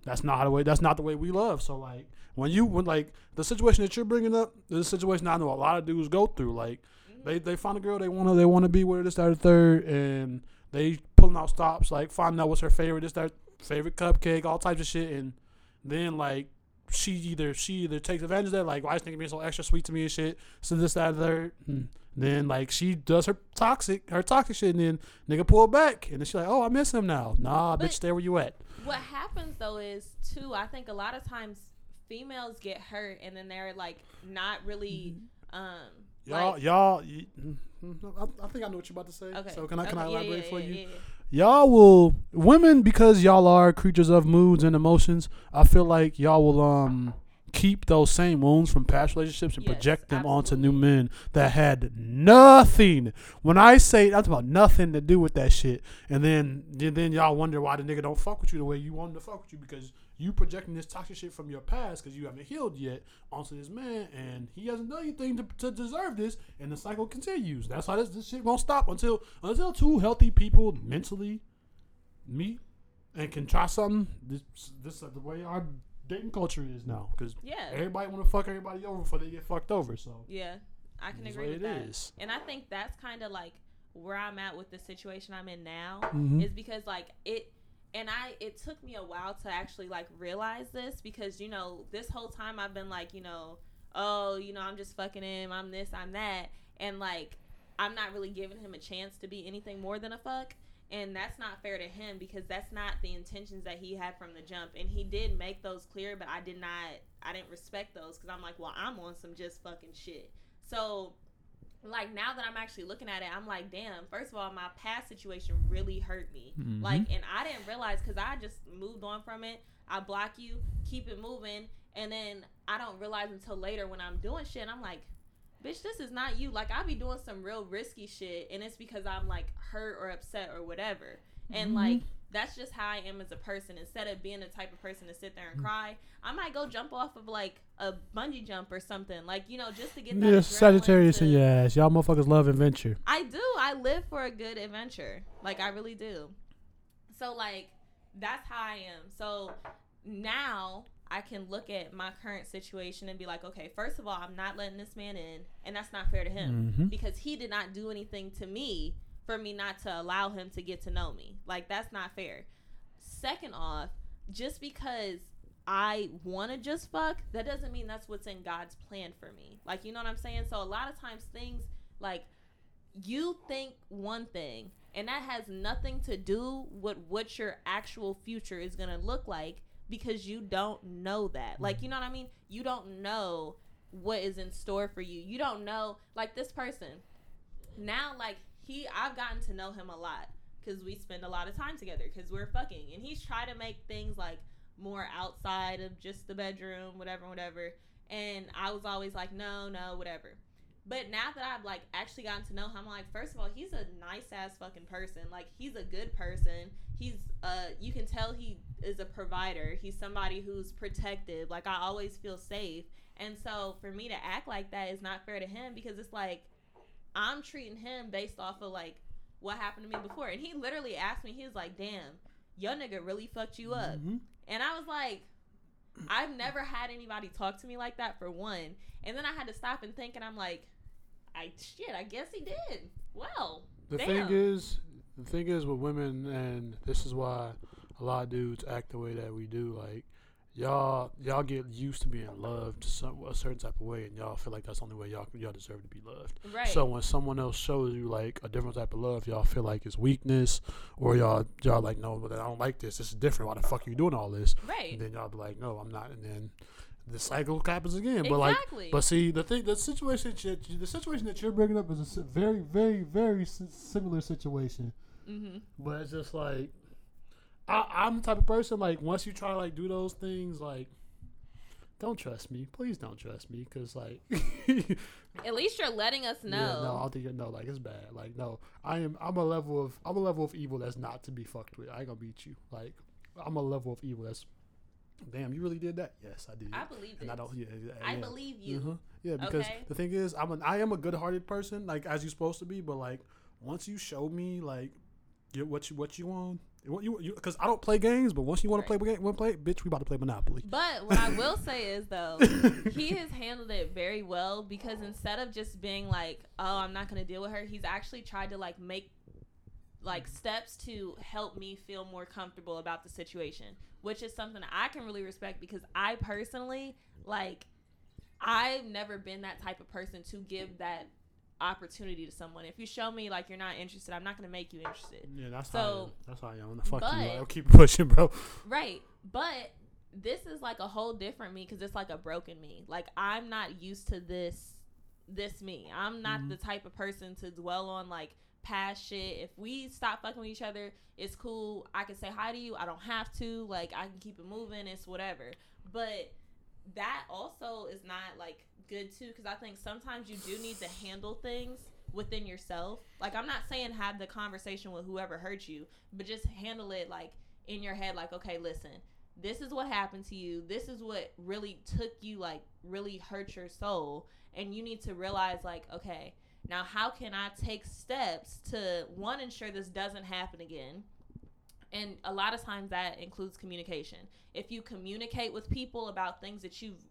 Speaker 2: That's not the way. That's not the way we love. So like when you when like the situation that you're bringing up, this is a situation I know a lot of dudes go through. Like they they find a girl they wanna they wanna be with her this that or third, and they pulling out stops like finding out what's her favorite this that favorite cupcake, all types of shit, and then like she either she either takes advantage of that, like why is this nigga being so extra sweet to me and shit, so this that or third. Hmm. Then like she does her toxic her toxic shit, and then nigga pull back, and then she's like, oh I miss him now. Nah,
Speaker 1: But-
Speaker 2: bitch, stay where you at.
Speaker 1: What happens though is too i think a lot of times females get hurt and then they're like not really um
Speaker 2: Y'all,
Speaker 1: like,
Speaker 2: y'all, y- I, I think I know what you're about to say.
Speaker 1: okay
Speaker 2: So can I can I
Speaker 1: okay, yeah,
Speaker 2: elaborate
Speaker 1: yeah,
Speaker 2: for
Speaker 1: yeah,
Speaker 2: you?
Speaker 1: yeah, yeah.
Speaker 2: Y'all will women because y'all are creatures of moods and emotions. I feel like y'all will um keep those same wounds from past relationships and
Speaker 1: Yes,
Speaker 2: project them onto new men that had nothing. When I say that's about nothing to do with that shit, and then then y'all wonder why the nigga don't fuck with you the way you want him to fuck with you because you projecting this toxic shit from your past because you haven't healed yet onto this man, and he hasn't done anything to, to deserve this, and the cycle continues. That's why this, this shit won't stop until until two healthy people mentally meet and can try something. This this is the way our dating culture is now because
Speaker 1: Yeah.
Speaker 2: everybody want to fuck everybody over before they get fucked over. So
Speaker 1: Yeah. I can agree
Speaker 2: what
Speaker 1: with
Speaker 2: it
Speaker 1: that.
Speaker 2: is.
Speaker 1: And I think that's kind of like where I'm at with the situation I'm in now
Speaker 2: Mhm.
Speaker 1: is because like it and I it took me a while to actually like realize this because you know this whole time I've been like, you know, oh, you know, I'm just fucking him, I'm this, I'm that and like I'm not really giving him a chance to be anything more than a fuck. And that's not fair to him because that's not the intentions that he had from the jump. And he did make those clear, but I did not, I didn't respect those because I'm like, well, I'm on some just fucking shit. So, like, now that I'm actually looking at it, I'm like, damn, first of all, my past situation really hurt me.
Speaker 2: Mhm.
Speaker 1: Like, and I didn't realize because I just moved on from it. I block you, keep it moving. And then I don't realize until later when I'm doing shit, I'm like, bitch, this is not you. Like I be doing some real risky shit, and it's because I'm like hurt or upset or whatever. And
Speaker 2: Mhm.
Speaker 1: like that's just how I am as a person. Instead of being the type of person to sit there
Speaker 2: Mm.
Speaker 1: and cry, I might go jump off of like a bungee jump or something. Like you know, just to get that.
Speaker 2: yeah, Sagittarius
Speaker 1: to-
Speaker 2: in your ass. Y'all motherfuckers love adventure.
Speaker 1: I do. I live for a good adventure. Like I really do. So like that's how I am. So now I can look at my current situation and be like, okay, first of all, I'm not letting this man in, and that's not fair to him
Speaker 2: Mhm.
Speaker 1: because he did not do anything to me for me not to allow him to get to know me. Like that's not fair. Second off, just because I want to just fuck, that doesn't mean that's what's in God's plan for me. Like, you know what I'm saying? So a lot of times things like you think one thing and that has nothing to do with what your actual future is going to look like because you don't know that. Like, mm-hmm. you know what I mean? You don't know what is in store for you. You don't know like this person. Now like he I've gotten to know him a lot cuz we spend a lot of time together cuz we're fucking and he's trying to make things like more outside of just the bedroom, whatever, whatever. And I was always like, no, no, whatever. But now that I've like actually gotten to know him, I'm like, first of all, he's a nice ass fucking person. Like he's a good person. He's uh you can tell he is a provider. He's somebody who's protective. Like I always feel safe. And so for me to act like that is not fair to him because it's like I'm treating him based off of like what happened to me before. And he literally asked me, he was like, damn, your nigga really fucked you up.
Speaker 2: Mhm.
Speaker 1: And I was like, I've never had anybody talk to me like that for one. And then I had to stop and think, and I'm like, I shit, I guess he did. Well,
Speaker 2: The
Speaker 1: damn.
Speaker 2: thing is, the thing is with women, and this is why a lot of dudes act the way that we do. Like y'all, y'all get used to being loved some a certain type of way, and y'all feel like that's the only way y'all y'all deserve to be loved.
Speaker 1: right?
Speaker 2: So when someone else shows you like a different type of love, y'all feel like it's weakness, or y'all y'all like no, but I don't like this. This is different. Why the fuck are you doing all this?
Speaker 1: right.
Speaker 2: And then y'all be like, no, I'm not. And then the cycle happens again. But like, but see, the thing, the situation, the situation that you're bringing up is a very, very, very similar situation.
Speaker 1: mm-hmm.
Speaker 2: But it's just like, I, I'm the type of person like once you try like do those things, like, don't trust me. Please don't trust me, cause like, *laughs*
Speaker 1: At least you're letting us know.
Speaker 2: yeah, no, I don't think you know. Like, it's bad. Like, no, I am. I'm a level of. I'm a level of evil that's not to be fucked with. I ain't gonna beat you. Like, I'm a level of evil that's. Damn, you really did that? Yes, I did.
Speaker 1: I believe it.
Speaker 2: I don't. Yeah, yeah,
Speaker 1: I believe you.
Speaker 2: Mhm. Yeah, because
Speaker 1: Okay.
Speaker 2: the thing is, I'm an I am a good-hearted person, like as you're supposed to be. But like, once you show me like, get what you what you want, what you because I don't play games. But once you want to play game, want play, bitch, we about to play Monopoly.
Speaker 1: But what I *laughs* will say is though, *laughs* he has handled it very well because instead of just being like, "Oh, I'm not gonna deal with her," he's actually tried to like make like steps to help me feel more comfortable about the situation, which is something I can really respect because I personally like I've never been that type of person to give that opportunity to someone. If you show me like you're not interested, I'm not gonna make you interested.
Speaker 2: Yeah, that's
Speaker 1: So-
Speaker 2: how that's how am. Fuck you.
Speaker 1: but-
Speaker 2: Like, I'll keep pushing, bro.
Speaker 1: Right. But this is like a whole different me because it's like a broken me. Like I'm not used to this this me. I'm not
Speaker 2: Mhm.
Speaker 1: the type of person to dwell on like past shit. If we stop fucking with each other, it's cool. I can say hi to you. I don't have to. Like I can keep it moving. It's whatever. But that also is not like good too because I think sometimes you do need to handle things within yourself. Like I'm not saying have the conversation with whoever hurt you, but just handle it like in your head like okay, listen. This is what happened to you. This is what really took you like really hurt your soul and you need to realize like okay, now how can I take steps to one ensure this doesn't happen again? And a lot of times that includes communication. If you communicate with people about things that you've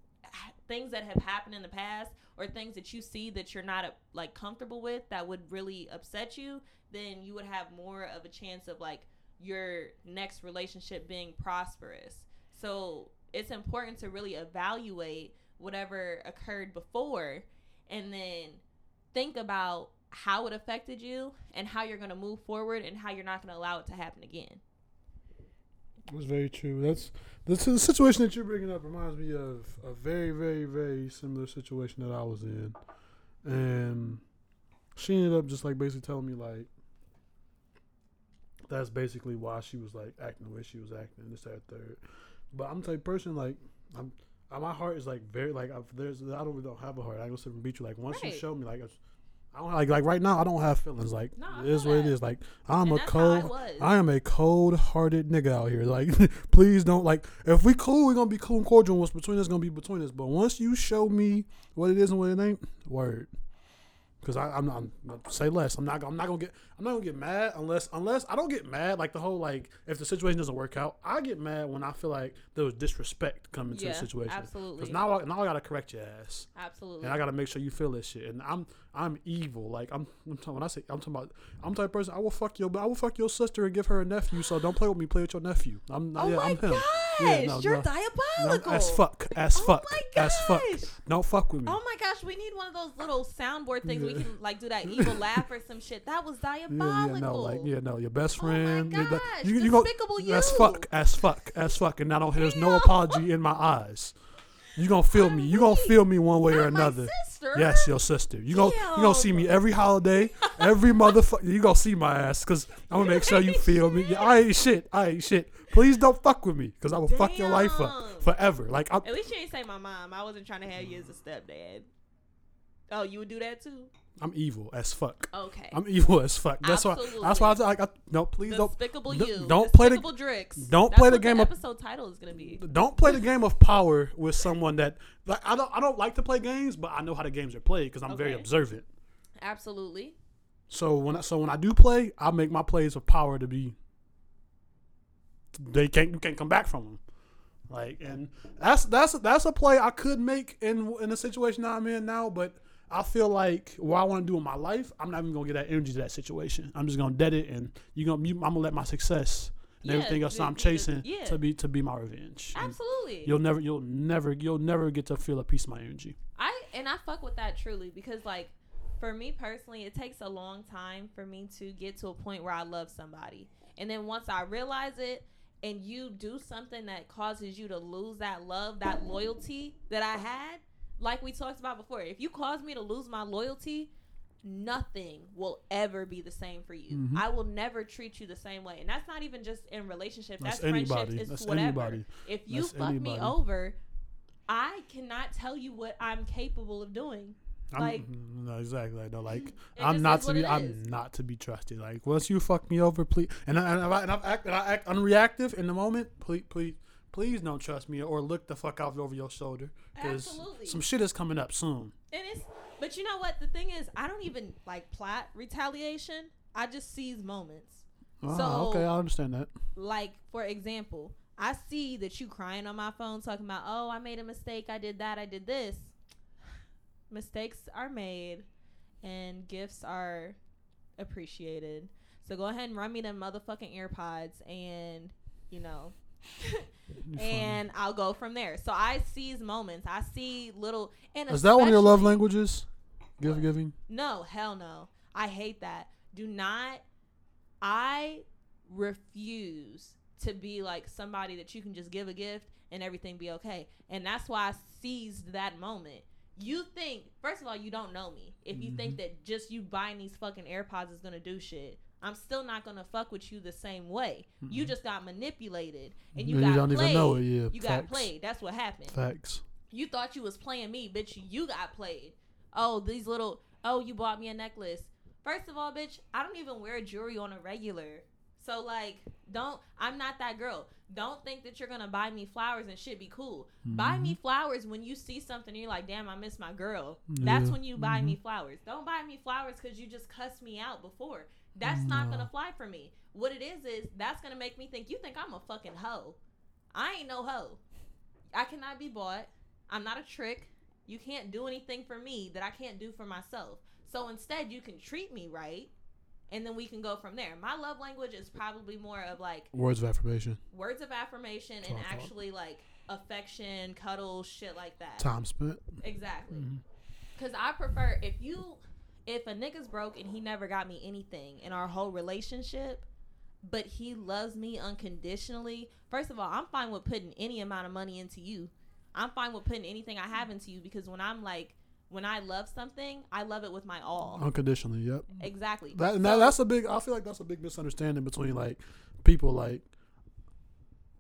Speaker 1: things that have happened in the past or things that you see that you're not uh, like comfortable with that would really upset you, then you would have more of a chance of like your next relationship being prosperous. So it's important to really evaluate whatever occurred before and then think about how it affected you and how you're going to move forward and how you're not going to allow it to happen again.
Speaker 2: That's very true. That's the, the situation that you're bringing up reminds me of a very, very, very similar situation that I was in, and she ended up just like basically telling me like that's basically why she was like acting the way she was acting. This, that, third. But I'm the type person like I'm. Uh, my heart is like very like I've, there's I don't don't have a heart. I go sit and beat you like once right. you show me like I don't like like right now. I don't have feelings. Like no, it is what it is. Like I'm and a cold. I, I, am a cold hearted nigga out here. Like *laughs* please don't like. If we cool, we're gonna be cool and cordial. What's between us gonna be between us. But once you show me what it is and what it ain't, word because I'm not I'm, say less. I'm not I'm not gonna get I'm not gonna get mad unless unless I don't get mad like the whole like if the situation doesn't work out. I get mad when I feel like there was disrespect coming yeah, to the situation.
Speaker 1: Absolutely.
Speaker 2: Because now I, now I gotta correct your ass.
Speaker 1: Absolutely.
Speaker 2: And I gotta make sure you feel this shit. And I'm I'm evil. Like I'm, I'm talking, when I say I'm talking about I'm the type of person I will fuck your I will fuck your sister and give her a nephew. So don't play with me. Play with your nephew. I'm not.
Speaker 1: oh
Speaker 2: yeah,
Speaker 1: my
Speaker 2: I'm
Speaker 1: him. Yeah, no,
Speaker 2: you're
Speaker 1: no, diabolical.
Speaker 2: No, as fuck. As
Speaker 1: oh
Speaker 2: fuck. As fuck. Don't fuck with me.
Speaker 1: Oh my gosh, we need one of those little soundboard things yeah. we can like do that *laughs* evil laugh or some shit. That was diabolical.
Speaker 2: Yeah, yeah, no, like yeah, no, your best friend.
Speaker 1: Oh my gosh,
Speaker 2: you,
Speaker 1: you, despicable go, you.
Speaker 2: As fuck. As fuck. As fuck. And I don't. There's no apology in my eyes. You gonna feel me. You gonna feel me one way
Speaker 1: Not
Speaker 2: or another. Yes, your sister. You gonna you gonna see me every holiday, every *laughs* motherfucker. You gonna see my ass because I'm gonna make sure you feel me. Yeah, I ain't shit. I ain't shit. Please don't fuck with me because I will Damn. fuck your life up forever. Like I'm,
Speaker 1: at least you ain't say my mom. I wasn't trying to have you as a stepdad. Oh, you would do that too.
Speaker 2: I'm evil as fuck.
Speaker 1: Okay.
Speaker 2: I'm evil as fuck. That's Absolutely. why. That's why I like. I, no, please
Speaker 1: Despicable
Speaker 2: don't.
Speaker 1: you.
Speaker 2: Don't play the.
Speaker 1: Dricks.
Speaker 2: Don't
Speaker 1: That's
Speaker 2: play the game
Speaker 1: the
Speaker 2: of.
Speaker 1: Episode title is gonna be.
Speaker 2: Don't play the game of power with someone that like. I don't. I don't like to play games, but I know how the games are played because I'm okay. very observant.
Speaker 1: Absolutely.
Speaker 2: So when I, so when I do play, I make my plays of power to be. They can't. You can't come back from them. Like and that's that's that's a play I could make in in the situation I'm in now, but I feel like what I want to do in my life, I'm not even gonna get that energy to that situation. I'm just gonna dead it, and you gonna you, I'm gonna let my success and yeah, everything else the, I'm chasing
Speaker 1: the, yeah.
Speaker 2: to be to be my revenge.
Speaker 1: Absolutely.
Speaker 2: And you'll never you'll never you'll never get to feel a piece of my energy.
Speaker 1: I and I fuck with that truly because like for me personally, it takes a long time for me to get to a point where I love somebody, and then once I realize it. And you do something that causes you to lose that love, that loyalty that I had, like we talked about before, if you cause me to lose my loyalty, nothing will ever be the same for you. Mm-hmm. I will never treat you the same way. And that's not even just in relationships. That's, that's friendships. It's that's whatever. Anybody. If you that's fuck anybody. me over, I cannot tell you what I'm capable of doing.
Speaker 2: I'm,
Speaker 1: like mm,
Speaker 2: no, exactly. No, like *laughs* I'm not to be. I'm not to be trusted. Like once you fuck me over, please. And I, and I, and I act, and I act unreactive in the moment. Please, please, please don't trust me or look the fuck out over your shoulder because some shit is coming up soon.
Speaker 1: And it's, but you know what? The thing is, I don't even like plot retaliation. I just seize moments.
Speaker 2: Oh, so, okay, I understand that.
Speaker 1: Like for example, I see that you crying on my phone talking about, oh, I made a mistake. I did that. I did this. Mistakes are made, and gifts are appreciated. So go ahead and run me them motherfucking AirPods, and you know *laughs* and I'll go from there. So I seize moments. I see little. And
Speaker 2: is that one of your love languages? Gift giving?
Speaker 1: No, hell no. I hate that. Do not. I refuse to be like somebody that you can just give a gift and everything be okay. And that's why I seized that moment. You think, first of all, you don't know me. If you mm-hmm. think that just you buying these fucking AirPods is gonna do shit, I'm still not gonna fuck with you the same way. Mm-hmm. You just got manipulated and you, you got don't played. Even know it. Yeah, you Facts. got played. That's what happened.
Speaker 2: Facts.
Speaker 1: You thought you was playing me, bitch. You got played. Oh, these little. Oh, you bought me a necklace. First of all, bitch, I don't even wear jewelry on a regular. So like, don't. I'm not that girl. Don't think that you're gonna buy me flowers and shit be cool. Buy me mm-hmm. flowers when you see something and you're like, damn, I miss my girl. That's
Speaker 2: Yeah.
Speaker 1: when you buy me mm-hmm. flowers. Don't buy me flowers because you just cussed me out before. That's not gonna fly for me. What it is is that's gonna make me think you think I'm a fucking hoe. I ain't no hoe. I cannot be bought. I'm not a trick. You can't do anything for me that I can't do for myself. So instead, you can treat me right, and then we can go from there. My love language is probably more of like
Speaker 2: Words of affirmation.
Speaker 1: words of affirmation and
Speaker 2: Talk, talk.
Speaker 1: actually like affection, cuddles, shit like that.
Speaker 2: Time spent.
Speaker 1: Exactly.
Speaker 2: Mhm.
Speaker 1: Cause I prefer if you if a nigga's broke and he never got me anything in our whole relationship, but he loves me unconditionally. First of all, I'm fine with putting any amount of money into you. I'm fine with putting anything I have into you because when I'm like when I love something, I love it with my all.
Speaker 2: Unconditionally. Yep.
Speaker 1: Exactly.
Speaker 2: That, and that that's a big. I feel like that's a big misunderstanding between like people. Like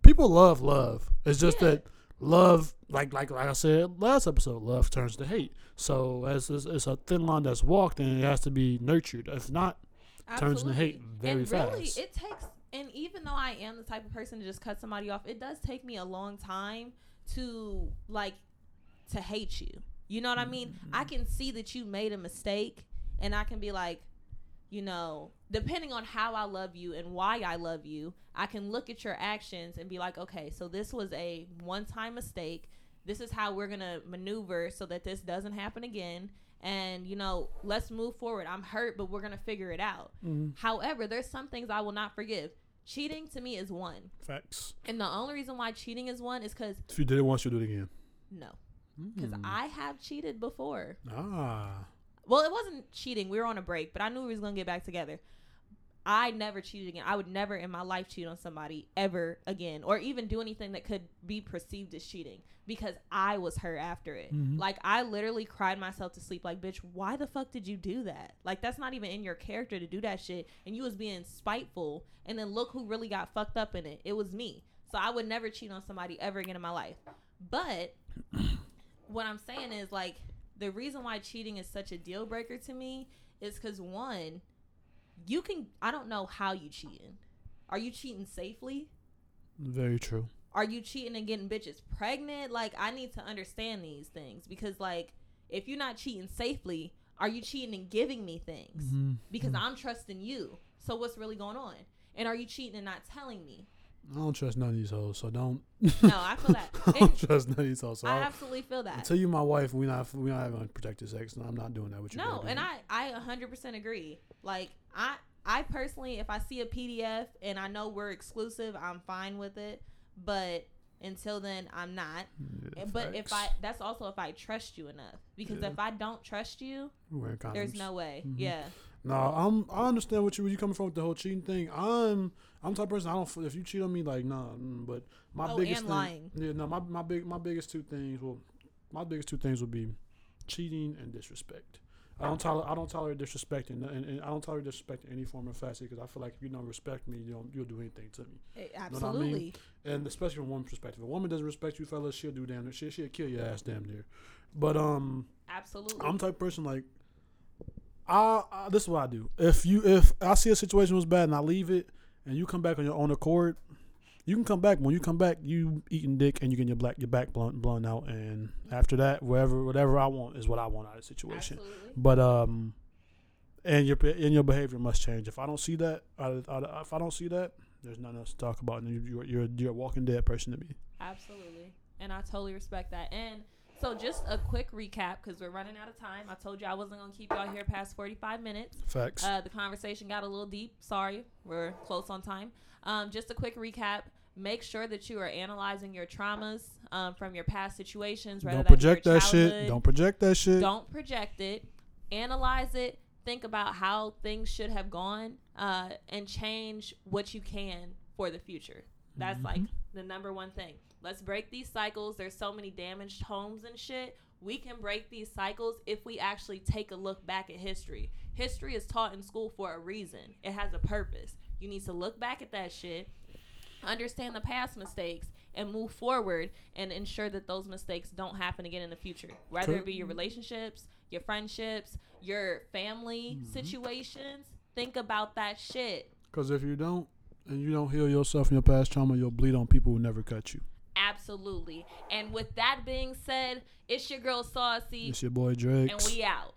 Speaker 2: people love love. It's just
Speaker 1: Yeah.
Speaker 2: that love, like like like I said last episode, love turns to hate. So as it's, it's a thin line that's walked, and it has to be nurtured. If not, turns into hate very
Speaker 1: and really,
Speaker 2: fast.
Speaker 1: it takes. And even though I am the type of person to just cut somebody off, it does take me a long time to like to hate you. You know what I mean? I
Speaker 2: Mm-hmm.
Speaker 1: can see that you made a mistake, and I can be like, you know, depending on how I love you and why I love you, I can look at your actions and be like, okay, so this was a one-time mistake. This is how we're gonna maneuver so that this doesn't happen again. And you know, let's move forward. I'm hurt, but we're gonna figure it out.
Speaker 2: mm,
Speaker 1: However, there's some things I will not forgive. Cheating to me is one,
Speaker 2: facts.
Speaker 1: and the only reason why cheating is one is because
Speaker 2: If you did it once, you do it again.
Speaker 1: no, because
Speaker 2: Mm.
Speaker 1: I have cheated before.
Speaker 2: ah.
Speaker 1: Well, it wasn't cheating. We were on a break, but I knew we was gonna get back together. I never cheated again. I would never in my life cheat on somebody ever again, or even do anything that could be perceived as cheating because I was hurt after it.
Speaker 2: Mhm.
Speaker 1: Like I literally cried myself to sleep. Like, bitch, why the fuck did you do that? Like that's not even in your character to do that shit. And you was being spiteful. And then look who really got fucked up in it. It was me. So I would never cheat on somebody ever again in my life. But *clears throat* what I'm saying is like the reason why cheating is such a deal breaker to me is because one, you can I don't know how you cheating. Are you cheating safely?
Speaker 2: Very true.
Speaker 1: Are you cheating and getting bitches pregnant? Like I need to understand these things because like if you're not cheating safely, are you cheating and giving me things?
Speaker 2: Mhm.
Speaker 1: Because I'm trusting you. So what's really going on? And are you cheating and not telling me?
Speaker 2: I don't trust none of these hoes, so don't.
Speaker 1: No, I feel that. *laughs*
Speaker 2: I don't trust none of these hoes. So
Speaker 1: I absolutely feel that.
Speaker 2: until you my wife, we not we not having unprotected sex. And I'm not doing that with you.
Speaker 1: No, and I I 100% agree. Like I I personally if I see a PDF and I know we're exclusive, I'm fine with it, but until then I'm not.
Speaker 2: Yeah,
Speaker 1: but if. I that's also if I trust you enough because
Speaker 2: Yeah.
Speaker 1: if I don't trust you, there's no way.
Speaker 2: Mhm.
Speaker 1: Yeah.
Speaker 2: No, I'm. I understand what you where you coming from with the whole cheating thing. I'm. I'm the type of person. I don't. If you cheat on me, like nah. mm, But my
Speaker 1: Oh,
Speaker 2: biggest
Speaker 1: and
Speaker 2: thing,
Speaker 1: lying.
Speaker 2: Yeah, no. My my big my biggest two things. Well, my biggest two things would be cheating and disrespect. I don't tolerate. I don't tolerate disrespect, and, and, and I don't tolerate disrespect in any form or facet because I feel like if you don't respect me, you don't you'll do anything to me.
Speaker 1: Eh,
Speaker 2: what I mean?
Speaker 1: Absolutely.
Speaker 2: And especially from one perspective, if a woman doesn't respect you, fellas, she'll do damn. She she'll kill your ass damn near. But um,
Speaker 1: Absolutely.
Speaker 2: I'm the type of person like I, I this is what I do. If you if I see a situation was bad and I leave it and you come back on your own accord, you can come back. When you come back, you eating dick and you getting your black your back blown blown out and after that, whatever whatever I want is what I want out of the situation.
Speaker 1: Absolutely.
Speaker 2: But um and your and your behavior must change. If I don't see that, I, I, if I don't see that, there's nothing else to talk about. And you, you're you're you're a walking dead person to me.
Speaker 1: Absolutely. And I totally respect that. And so just a quick recap because we're running out of time. I told you I wasn't going to keep y'all here past 45 minutes.
Speaker 2: Facts.
Speaker 1: Uh, the conversation got a little deep. Sorry, we're close on time. Um, just a quick recap. Make sure that you are analyzing your traumas um, from your past situations. Rather
Speaker 2: don't
Speaker 1: than
Speaker 2: project that shit. Don't project that shit.
Speaker 1: Don't project it. Analyze it. Think about how things should have gone, uh, and change what you can for the future. That's like the number one thing. Let's break these cycles. There's so many damaged homes and shit. We can break these cycles if we actually take a look back at history. History is taught in school for a reason. It has a purpose. You need to look back at that shit, understand the past mistakes, and move forward and ensure that those mistakes don't happen again in the future. Whether it be your relationships, your friendships, your family
Speaker 2: Mhm.
Speaker 1: situations. Think about that shit.
Speaker 2: Because if you don't, and you don't heal yourself from your past trauma, you'll bleed on people who never cut you.
Speaker 1: Absolutely. And with that being said, it's your girl Saucy,
Speaker 2: It's your boy Drake.
Speaker 1: and we out.